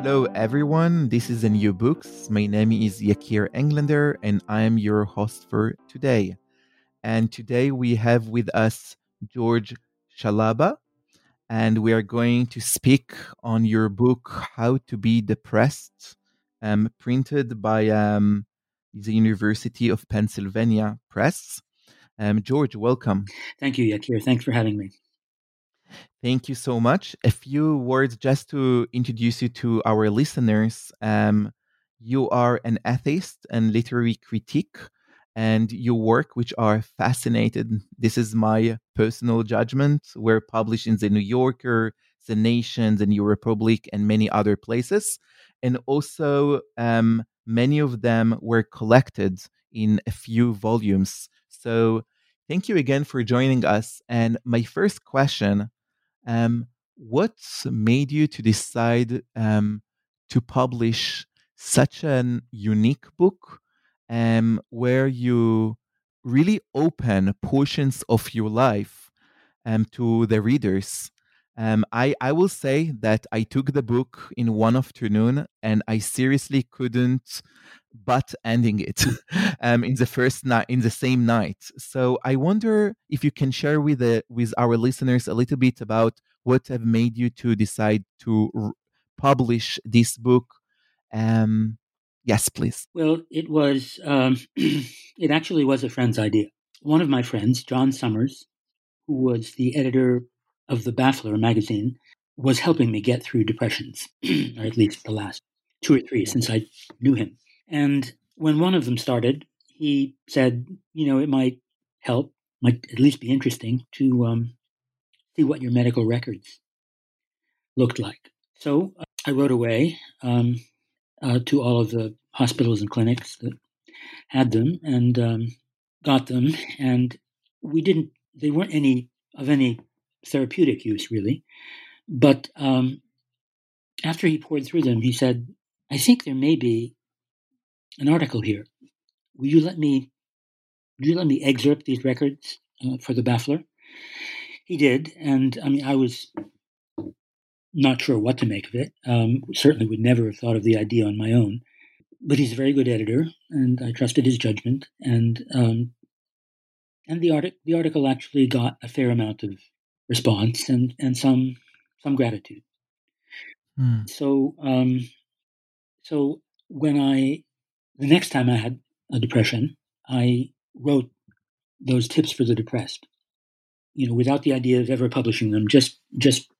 Hello, everyone. This is the New Books. My name is Yakir Englander, and I am your host for today. And today we have with us George Scialabba, and we are going to speak on your book, How to Be Depressed, um, printed by um, the University of Pennsylvania Press. Um, George, welcome. Thank you, Yakir. Thanks for having me. Thank you so much. A few words just to introduce you to our listeners. Um, you are an atheist and literary critic, and your work, which are fascinated. This is my personal judgment. Were published in the New Yorker, the Nation, the New Republic, and many other places. And also, um, many of them were collected in a few volumes. So, thank you again for joining us. And my first question um, what made you to decide um, to publish such an unique book um, where you really open portions of your life um, to the readers? Um, I, I will say that I took the book in one afternoon and I seriously couldn't but ending it um, in the first night in the same night. So I wonder if you can share with the with our listeners a little bit about what have made you to decide to r- publish this book. Um, yes, please. Well, it was um, it actually was a friend's idea. One of my friends, John Summers, who was the editor of the Baffler magazine, was helping me get through depressions, or at least the last two or three since I knew him. And when one of them started, he said, you know, it might help, might at least be interesting to um, see what your medical records looked like. So uh, I wrote away um, uh, to all of the hospitals and clinics that had them and um, got them. And we didn't, they weren't any of any therapeutic use really. But um, after he poured through them, he said, I think there may be an article here. Will you let me? Will you let me excerpt these records uh, for the Baffler? He did, and I mean, I was not sure what to make of it. Um, certainly, would never have thought of the idea on my own. But he's a very good editor, and I trusted his judgment. And um, and the article the article actually got a fair amount of response and and some some gratitude. Hmm. So um, so when I the next time I had a depression, I wrote those tips for the depressed. You know, without the idea of ever publishing them, just just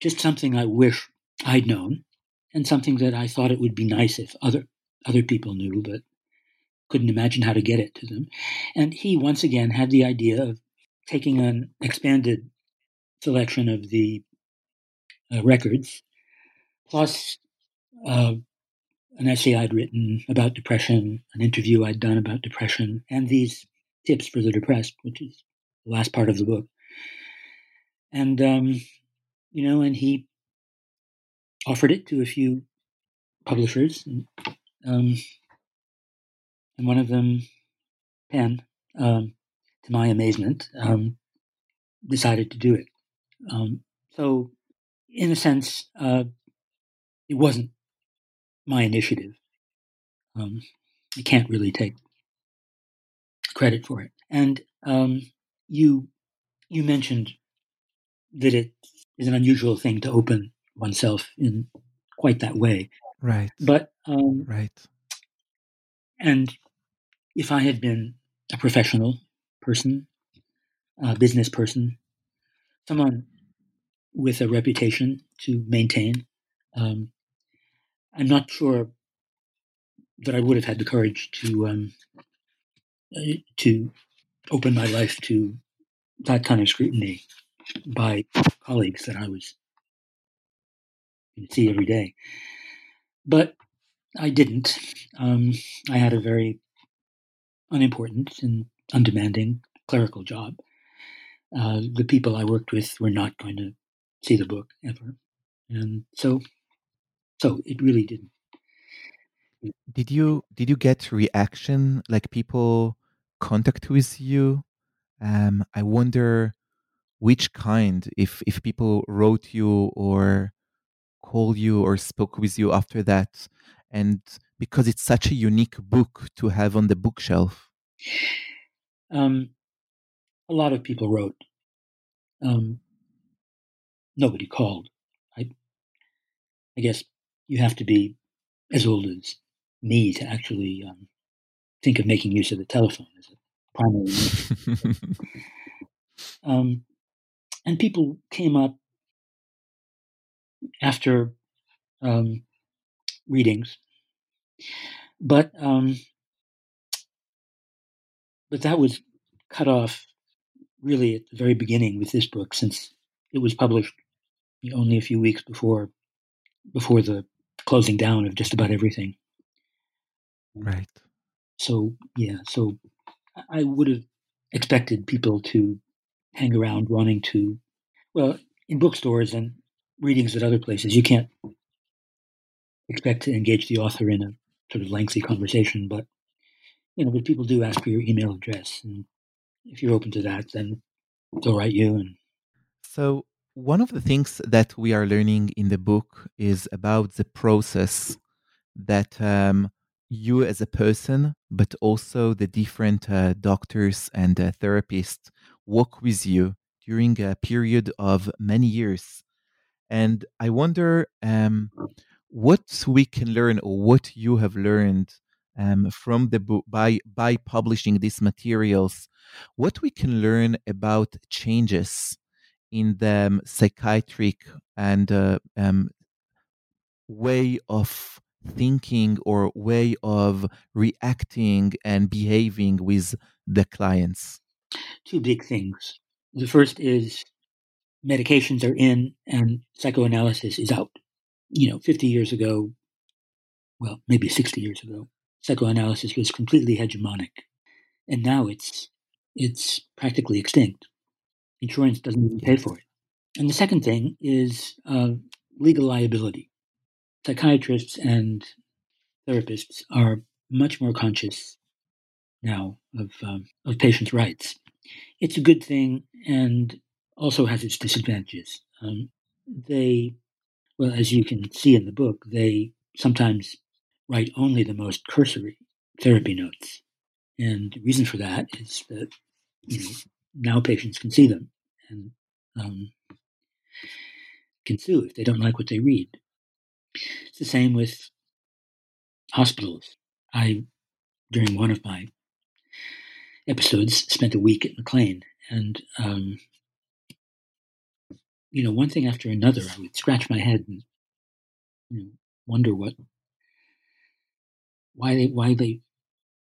just something I wish I'd known, and something that I thought it would be nice if other other people knew, but couldn't imagine how to get it to them. And he once again had the idea of taking an expanded selection of the uh, records, plus uh, an essay I'd written about depression, an interview I'd done about depression, and these tips for the depressed, which is the last part of the book. And, um, you know, and he offered it to a few publishers. And, um, and one of them, Penn, um, to my amazement, um, decided to do it. Um, so, in a sense, uh, it wasn't my initiative. Um, I can't really take credit for it. And um, you you mentioned that it is an unusual thing to open oneself in quite that way. Right. But um, right. And if I had been a professional person, a business person, someone with a reputation to maintain, um, I'm not sure that I would have had the courage to um, uh, to open my life to that kind of scrutiny by colleagues that I was see every day. But I didn't. Um, I had a very unimportant and undemanding clerical job. Uh, the people I worked with were not going to see the book ever, and so, so it really didn't. Did you did you get reaction like people contact with you? Um, I wonder which kind, if if people wrote you or called you or spoke with you after that, and because it's such a unique book to have on the bookshelf. Um, a lot of people wrote. Um, nobody called. I, I guess you have to be as old as me to actually um, think of making use of the telephone as a primary. um, and people came up after um, readings, but um, but that was cut off really at the very beginning with this book, since it was published only a few weeks before before the closing down of just about everything. Um, right. So yeah, so I would have expected people to hang around wanting to well, in bookstores and readings at other places, you can't expect to engage the author in a sort of lengthy conversation, but you know, but people do ask for your email address, and if you're open to that, then they'll write you. And so, one of the things that we are learning in the book is about the process that um, you as a person, but also the different uh, doctors and uh, therapists work with you during a period of many years. And I wonder um, what we can learn or what you have learned um, from the book by by publishing these materials what we can learn about changes in the um, psychiatric and uh, um, way of thinking or way of reacting and behaving with the clients? Two big things. The first is medications are in and psychoanalysis is out. You know 50 years ago well maybe 60 years ago psychoanalysis was completely hegemonic, and now it's it's practically extinct. Insurance doesn't even pay for it. And the second thing is uh, legal liability. Psychiatrists and therapists are much more conscious now of um, of patients' rights. It's a good thing, and also has its disadvantages. Um, they, well, as you can see in the book, they sometimes write only the most cursory therapy notes. And the reason for that is that you know, now patients can see them and um, can sue if they don't like what they read. It's the same with hospitals. I, during one of my episodes, spent a week at McLean, and um, you know, one thing after another, I would scratch my head and you know, wonder what why they why they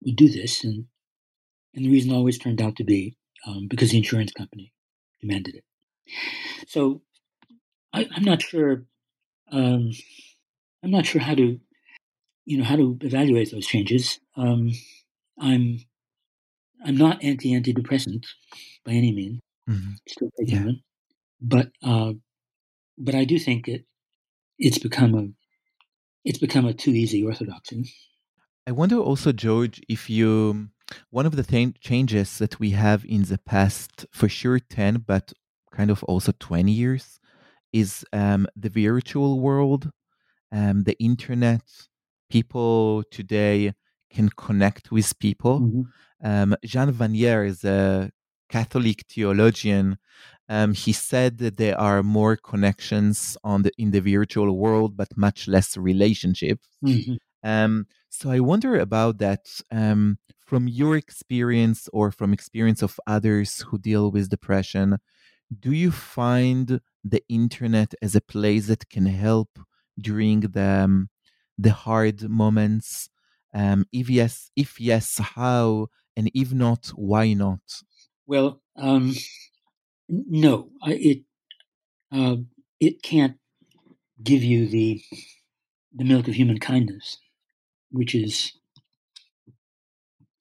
would do this, and and the reason always turned out to be um, because the insurance company demanded it. So I, am not sure. Um, I'm not sure how to, you know, how to evaluate those changes. Um, I'm I'm not anti antidepressant by any means. Mm-hmm. Still taking yeah. them, but uh, but I do think it it's become a it's become a too easy orthodoxy. I wonder also, George, if you one of the th- changes that we have in the past, for sure, ten, but kind of also twenty years, is um, the virtual world, um, the internet. People today can connect with people. Mm-hmm. Um, Jean Vanier is a Catholic theologian. Um, he said that there are more connections on the in the virtual world, but much less relationships. Mm-hmm. Um, so I wonder about that um, from your experience or from experience of others who deal with depression. Do you find the internet as a place that can help during the um, the hard moments? Um, if yes, if yes, how? And if not, why not? Well, um, No, it uh, it can't give you the the milk of human kindness, which is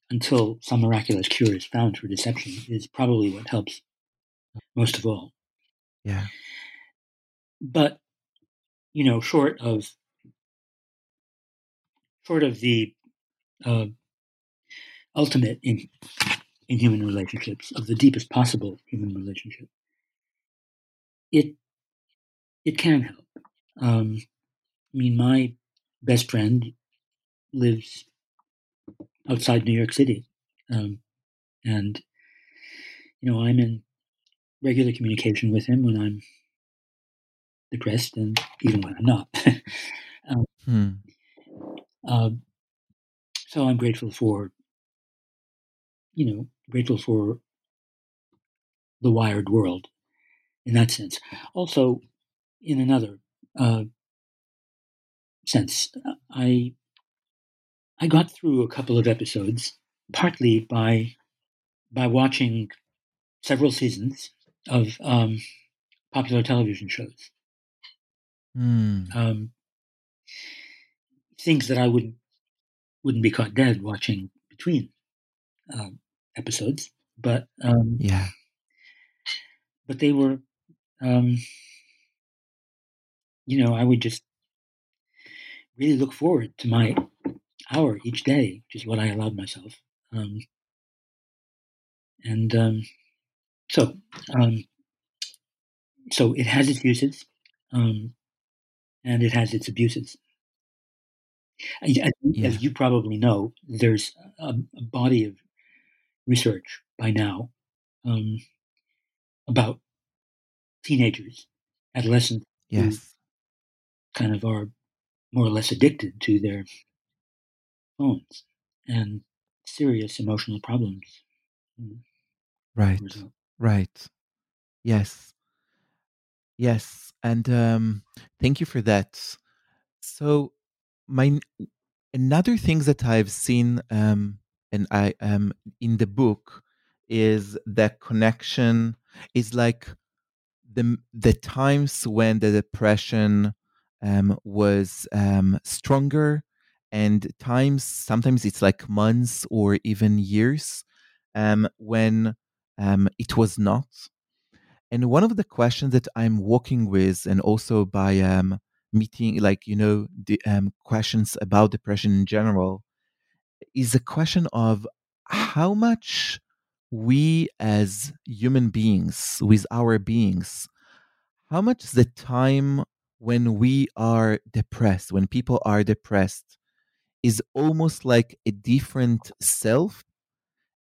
until some miraculous cure is found for deception, is probably what helps most of all. Yeah. But you know, short of short of the uh, ultimate in in human relationships, of the deepest possible human relationship, it it can help. Um, I mean, my best friend lives outside New York City, um, and you know, I'm in regular communication with him when I'm depressed, and even when I'm not. um, hmm. uh, so I'm grateful for, you know, grateful for the wired world in that sense. Also, in another uh, sense, I I got through a couple of episodes partly by by watching several seasons of um, popular television shows. Mm. Um, things that I wouldn't wouldn't be caught dead watching between uh, episodes, but um, yeah, but they were, um, you know, I would just really look forward to my hour each day, which is what I allowed myself. Um, and um, so, um, so it has its uses, um, and it has its abuses. As, yeah. as you probably know, there's a, a, body of research by now um, about teenagers, adolescents, yes, kind of are more or less addicted to their phones and serious emotional problems. Mm, right. Right. Yes. Yes. And um, thank you for that. So, my another thing that I've seen, um, and I um in the book, is that connection is like the the times when the depression um, was um, stronger and times sometimes it's like months or even years um, when um, it was not. And one of the questions that i'm working with and also by um, meeting like you know the um, questions about depression in general is a question of how much we as human beings with our beings how much the time when we are depressed when people are depressed is almost like a different self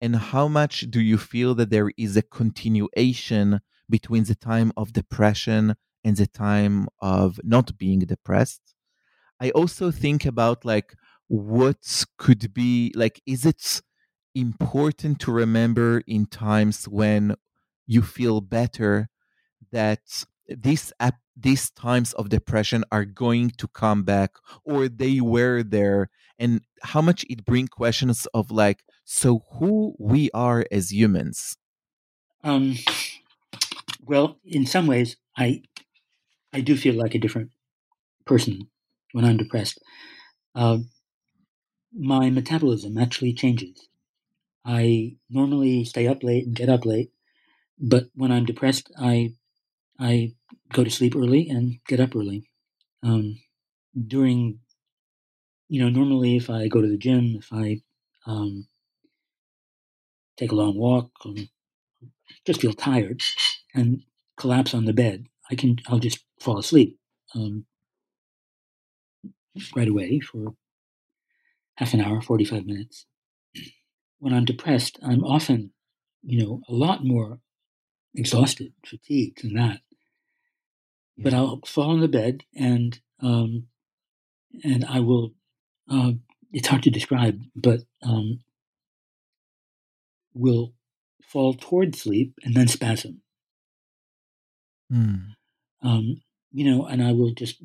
and how much do you feel that there is a continuation between the time of depression and the time of not being depressed? I also think about like what could be like is it important to remember in times when you feel better that these these times of depression are going to come back or they were there and how much it bring questions of like so who we are as humans. Um well in some ways i i do feel like a different person when i'm depressed. Uh, my metabolism actually changes. I normally stay up late and get up late but when i'm depressed i I go to sleep early and get up early. Um, during, you know, normally if I go to the gym, if I um, take a long walk, um, just feel tired and collapse on the bed, I can I'll just fall asleep um, right away for half an hour, forty five minutes. When I'm depressed, I'm often, you know, a lot more exhausted, fatigued than that but I'll fall on the bed and um, and I will. Uh, it's hard to describe, but um, will fall toward sleep and then spasm. Mm. Um, you know, and I will just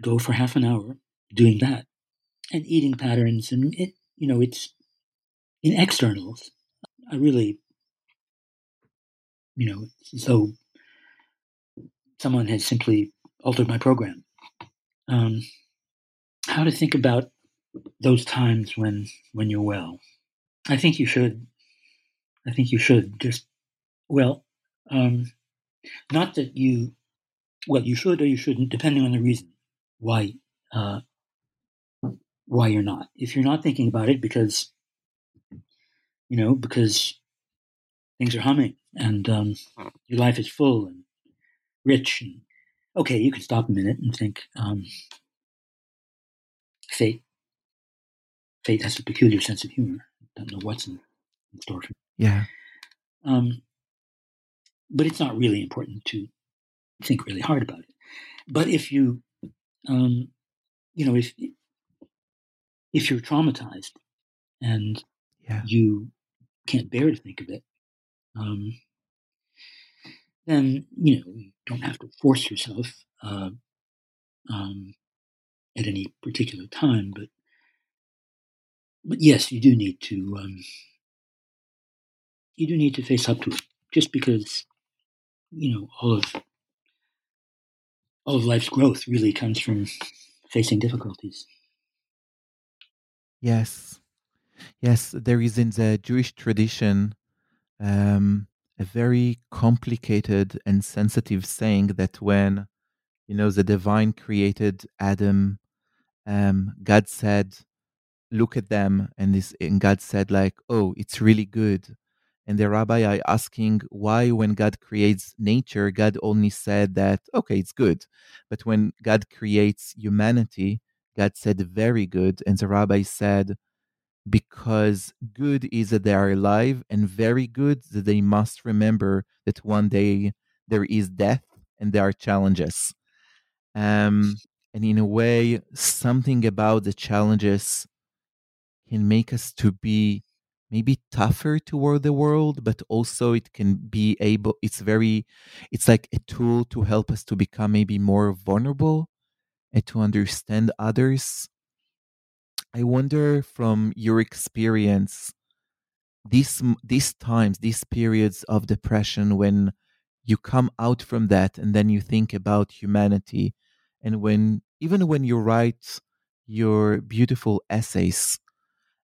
go for half an hour doing that and eating patterns, and it, you know, it's in externals. I really you know, so someone has simply altered my program. Um, how to think about those times when when you're well? I think you should. I think you should just well, um, not that you well you should or you shouldn't, depending on the reason why uh, why you're not. If you're not thinking about it because you know because things are humming and um, your life is full and rich and okay, you can stop a minute and think um, fate. Fate has a peculiar sense of humor. Don't know what's in, in store for. Yeah. Um, but it's not really important to think really hard about it. But if you, um, you know, if if you're traumatized and Yeah. you can't bear to think of it, um, then you know don't have to force yourself uh, um, at any particular time. But but yes, you do need to um, you do need to face up to it. Just because you know all of all of life's growth really comes from facing difficulties. Yes. Yes, there is in the Jewish tradition um, a very complicated and sensitive saying that when, you know, the divine created Adam, um, God said, look at them, and, this, and God said, like, oh, it's really good. And the rabbi are asking why, when God creates nature, God only said that, okay, it's good. But when God creates humanity, God said, very good. And the rabbi said, because good is that they are alive and very good that they must remember that one day there is death and there are challenges. Um, and in a way something about the challenges can make us to be maybe tougher toward the world but also it can be able it's very it's like a tool to help us to become maybe more vulnerable and to understand others I wonder from your experience, these these times, these periods of depression when you come out from that and then you think about humanity and when even when you write your beautiful essays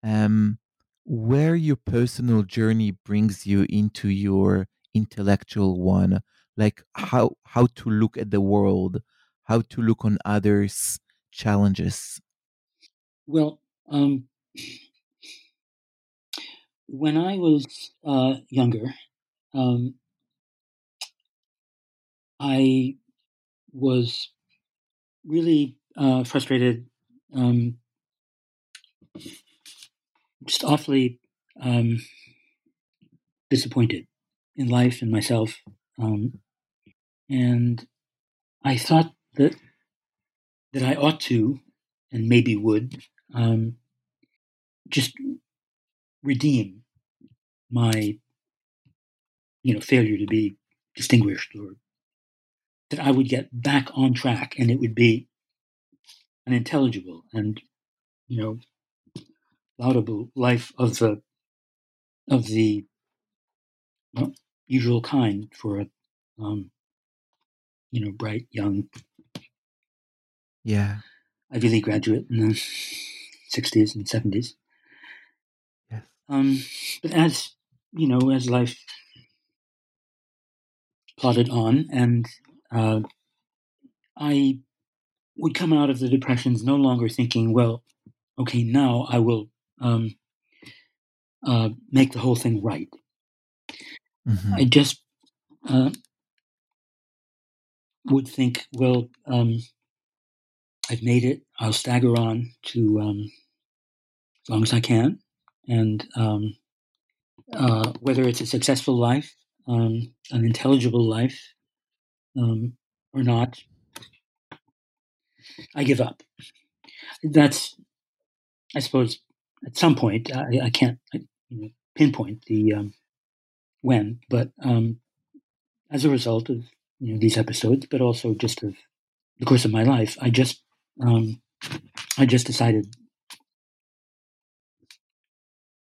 um where your personal journey brings you into your intellectual one like how how to look at the world how to look on others challenges Well, um, when I was uh, younger, um, I was really uh, frustrated, um, just awfully um, disappointed in life and myself, um, and I thought that that I ought to, and maybe would, um, just redeem my you know failure to be distinguished or that I would get back on track and it would be an intelligible and you know laudable life of the of the well, usual kind for a um, you know bright young yeah. Ivy League graduate and then 60s and 70s. Um, but as, you know, as life plodded on, and uh, I would come out of the depressions no longer thinking, well, okay, now I will um, uh, make the whole thing right. Mm-hmm. I just uh, would think, well, um, I've made it. I'll stagger on to um, as long as I can, and um, uh, whether it's a successful life, um, an intelligible life, um, or not, I give up. That's, I suppose, at some point, I, I can't pinpoint the um, when, but um, as a result of you know these episodes, but also just of the course of my life, I just um, I just decided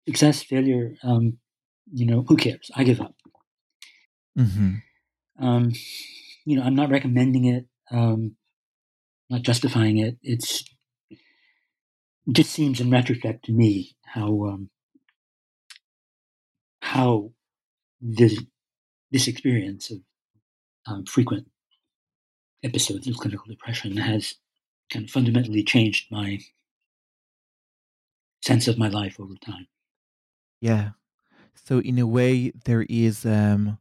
success, failure, um, you know, who cares? I give up. Mm-hmm. Um, you know, I'm not recommending it, um, not justifying it. It's it just seems in retrospect to me how um, how this this experience of um, frequent episodes of clinical depression has kind of fundamentally changed my sense of my life over time. Yeah. So in a way, there is um,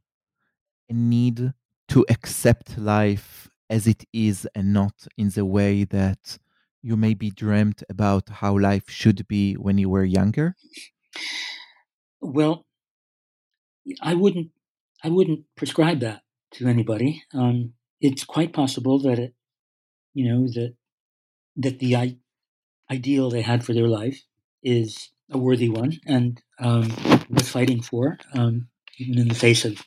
a need to accept life as it is and not in the way that you maybe dreamt about how life should be when you were younger? Well, I wouldn't I wouldn't prescribe that to anybody. Um, it's quite possible that it, you know, that that the I- ideal they had for their life is a worthy one and um, worth fighting for, um, even in the face of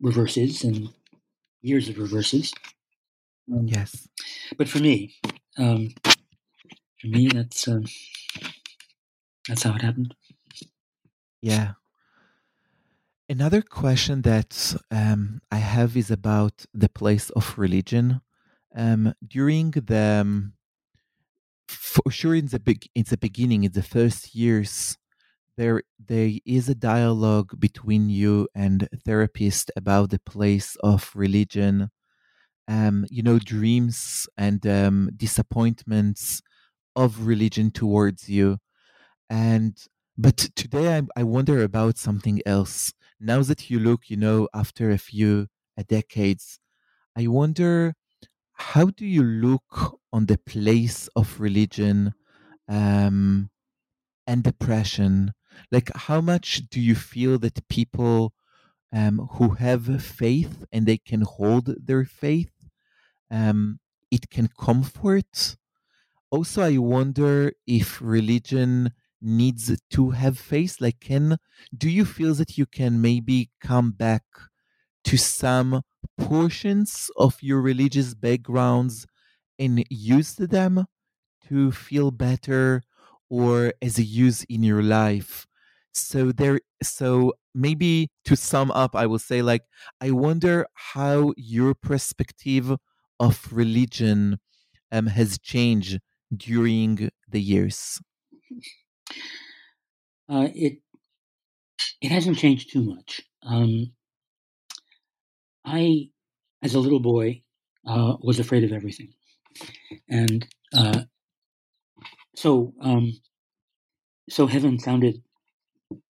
reverses and years of reverses. Um, yes. But for me, um, for me, that's um, that's how it happened. Yeah. Another question that um, I have is about the place of religion. Um, during the, um, for sure, in the big, in the beginning, in the first years, there there is a dialogue between you and therapist about the place of religion um, you know, dreams and um, disappointments of religion towards you. And but today I, I wonder about something else. Now that you look, you know, after a few uh, decades, I wonder how do you look on the place of religion um, and depression? Like, how much do you feel that people um, who have faith and they can hold their faith um, it can comfort. Also, I wonder if religion needs to have faith. Like, can do you feel that you can maybe come back to some portions of your religious backgrounds and use them to feel better or as a use in your life? So there, so maybe to sum up, I will say like I wonder how your perspective of religion um, has changed during the years? Uh, it it hasn't changed too much. Um, I, as a little boy, uh, was afraid of everything, and uh, so um, so heaven sounded,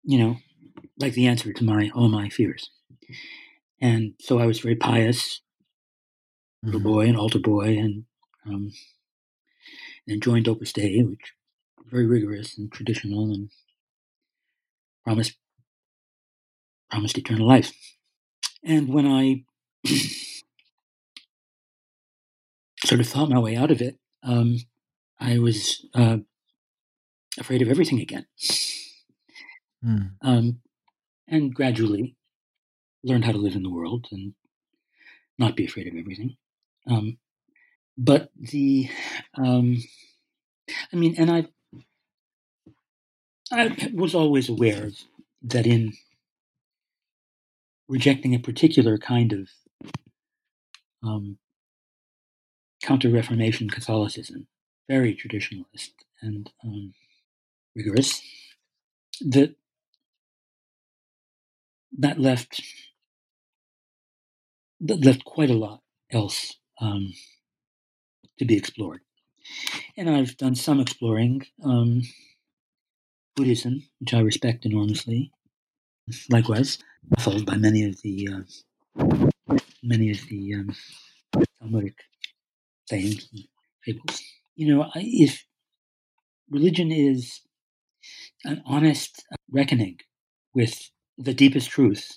you know, like the answer to my all my fears, and so I was very pious little mm-hmm. boy and altar boy, and um, and joined Opus Dei, which very rigorous and traditional, and promised promised eternal life. And when I sort of thought my way out of it, um, I was uh, afraid of everything again. Mm. Um, and gradually learned how to live in the world and not be afraid of everything. Um, but the, um, I mean, and I, I was always aware that in rejecting a particular kind of um, Counter Reformation Catholicism, very traditionalist and um, rigorous, that that left that left quite a lot else um, to be explored. And I've done some exploring um, Buddhism, which I respect enormously. Likewise, followed by many of the uh, many of the um, Talmudic sayings and fables. You know, if religion is an honest reckoning with the deepest truth,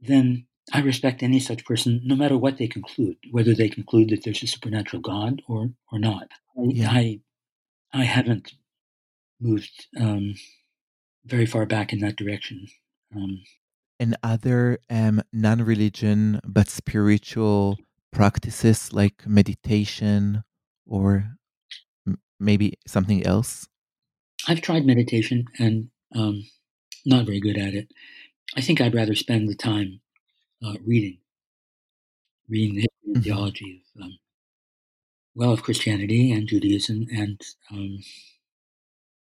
then I respect any such person, no matter what they conclude, whether they conclude that there's a supernatural God or or not. Yeah. I I haven't moved um, very far back in that direction. Um, and other um, non-religion but spiritual practices like meditation or m- maybe something else. I've tried meditation and um, not very good at it. I think I'd rather spend the time uh, reading, reading the history and Mhm. theology of, um, well, of Christianity and Judaism and um,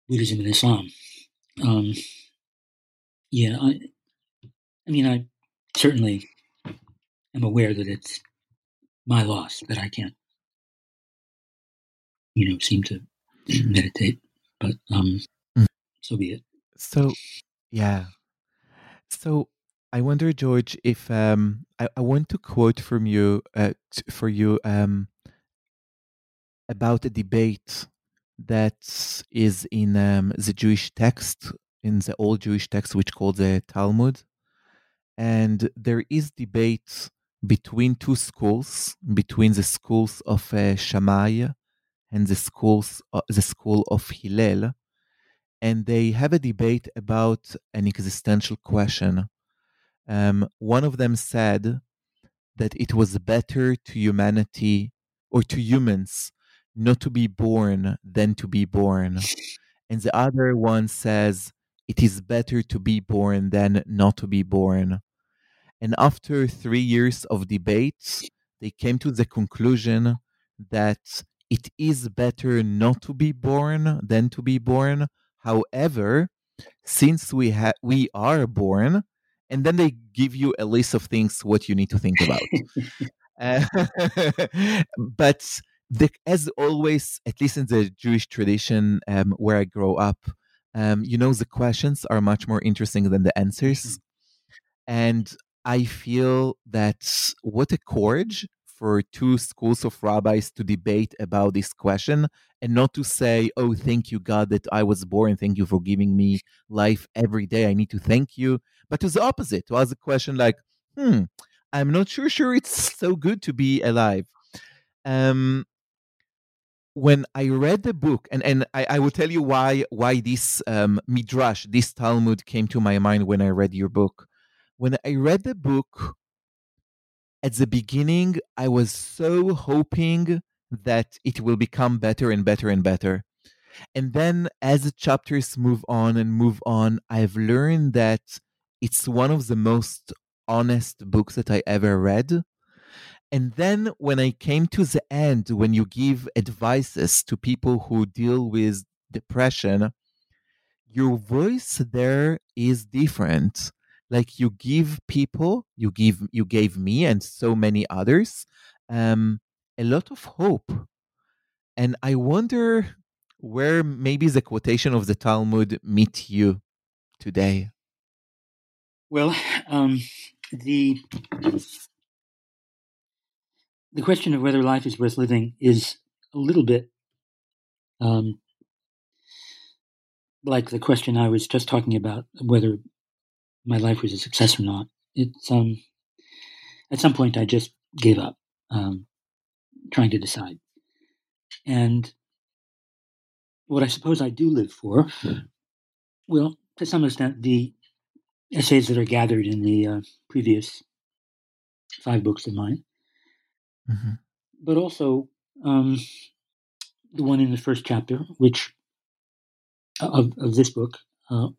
Buddhism and Islam. Um, yeah, I, I mean, I certainly am aware that it's my loss that I can't, you know, seem to meditate. But um, Mm. so be it. So, yeah. So I wonder, George, if um, I, I want to quote from you uh, t- for you um, about a debate that is in um, the Jewish text, in the old Jewish text, which called the Talmud, and there is debate between two schools, between the schools of uh, Shammai and the schools, uh, the school of Hillel, and they have a debate about an existential question. Um, one of them said that it was better to humanity or to humans not to be born than to be born. And the other one says it is better to be born than not to be born. And after three years of debates, they came to the conclusion that it is better not to be born than to be born. However, since we ha- we are born, and then they give you a list of things what you need to think about. Uh, but the, as always, at least in the Jewish tradition um, where I grow up, um, you know, the questions are much more interesting than the answers. And I feel that what a courage for two schools of rabbis to debate about this question and not to say, oh, thank you, God, that I was born. Thank you for giving me life every day. I need to thank you. But to the opposite, to ask a question like, hmm, I'm not sure, sure it's so good to be alive. Um, when I read the book, and, and I, I will tell you why why this um, midrash, this Talmud, came to my mind when I read your book. When I read the book, at the beginning, I was so hoping that it will become better and better and better. And then as the chapters move on and move on, I've learned that it's one of the most honest books that I ever read. And then when I came to the end, when you give advices to people who deal with depression, your voice there is different. Like you give people, you give you gave me and so many others um, a lot of hope. And I wonder where maybe the quotation of the Talmud meet you today. Well, um, the the question of whether life is worth living is a little bit um, like the question I was just talking about whether my life was a success or not. It's um, at some point I just gave up um, trying to decide, and what I suppose I do live for, well, to some extent, the essays that are gathered in the uh, previous five books of mine, Mhm. but also um, the one in the first chapter, which of, of this book, uh,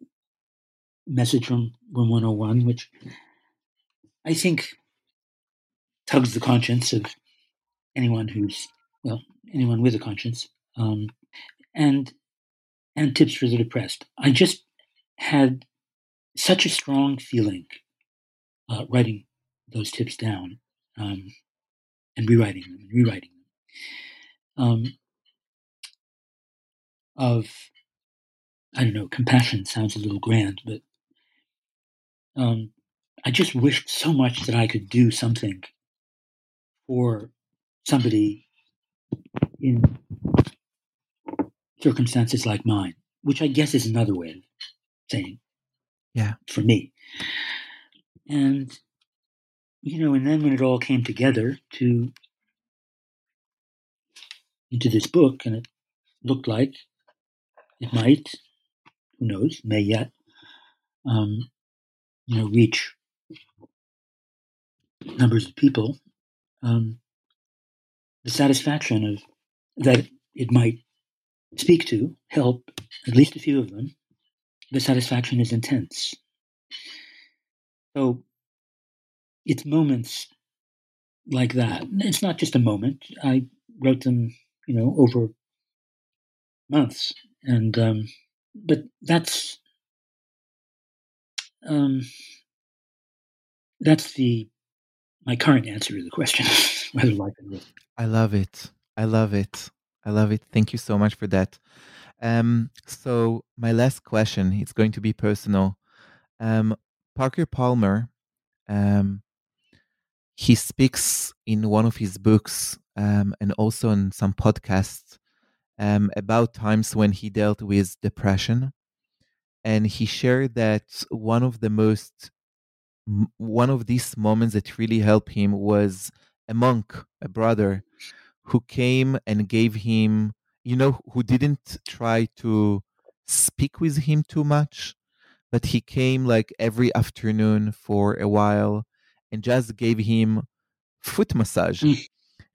Message from Room 101, which I think tugs the conscience of anyone who's, well, anyone with a conscience, um, and and tips for the depressed. I just had such a strong feeling uh, writing those tips down um, and rewriting them and rewriting them um, of I don't know compassion sounds a little grand, but um, I just wished so much that I could do something for somebody in circumstances like mine, which I guess is another way of saying, Yeah. for me. And, you know, and then when it all came together to into this book, and it looked like it might, who knows, may yet, um, you know, reach numbers of people, um, the satisfaction of that it might speak to, help at least a few of them, the satisfaction is intense. So it's moments like that. It's not just a moment. I wrote them, you know, over months, and um, but that's um, that's the my current answer to the question whether life and death. I love it. I love it. I love it. Thank you so much for that. Um, so my last question, it's going to be personal. Um, Parker Palmer, um, he speaks in one of his books um, and also in some podcasts um, about times when he dealt with depression. And he shared that one of the most, one of these moments that really helped him was a monk, a brother, who came and gave him, you know, who didn't try to speak with him too much, but he came like every afternoon for a while and just gave him foot massage mm.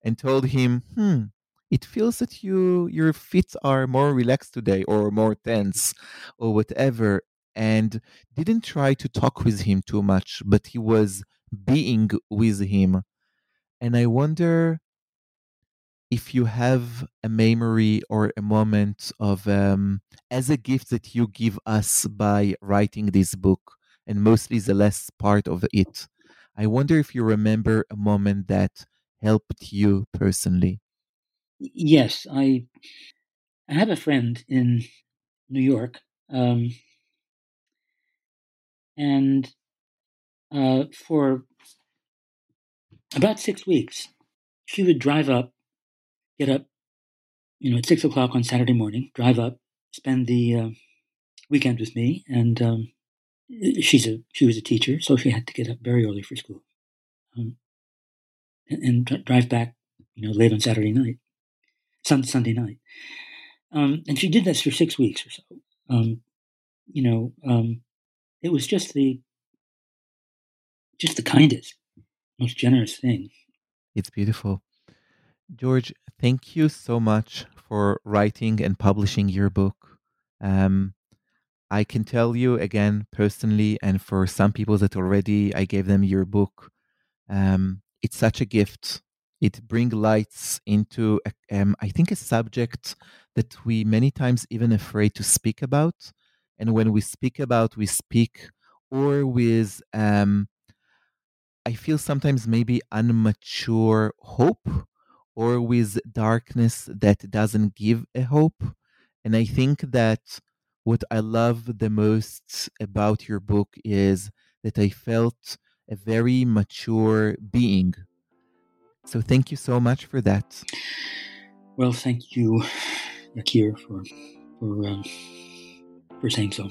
and told him, hmm, it feels that you your feet are more relaxed today or more tense or whatever and didn't try to talk with him too much but he was being with him and i wonder if you have a memory or a moment of um, as a gift that you give us by writing this book and mostly the last part of it i wonder if you remember a moment that helped you personally. Yes i i have a friend in new york um, and uh, for about six weeks she would drive up get up, you know, at six o'clock on Saturday morning, drive up, spend the uh, weekend with me, and um, she's a she was a teacher, so she had to get up very early for school, um, and, and, drive back, you know, late on Saturday night, sun, Sunday night, um, and she did this for six weeks or so. Um, you know, um, it was just the just the kindest, most generous thing. It's beautiful. George, thank you so much for writing and publishing your book. Um, I can tell you again personally, and for some people that already I gave them your book, um, it's such a gift. It brings lights into, um, I think, a subject that we many times even afraid to speak about. And when we speak about, we speak or with, um, I feel sometimes maybe unmature hope or with darkness that doesn't give a hope. And I think that what I love the most about your book is that I felt a very mature being. So thank you so much for that. Well, thank you, Yakir, for for um, for saying so.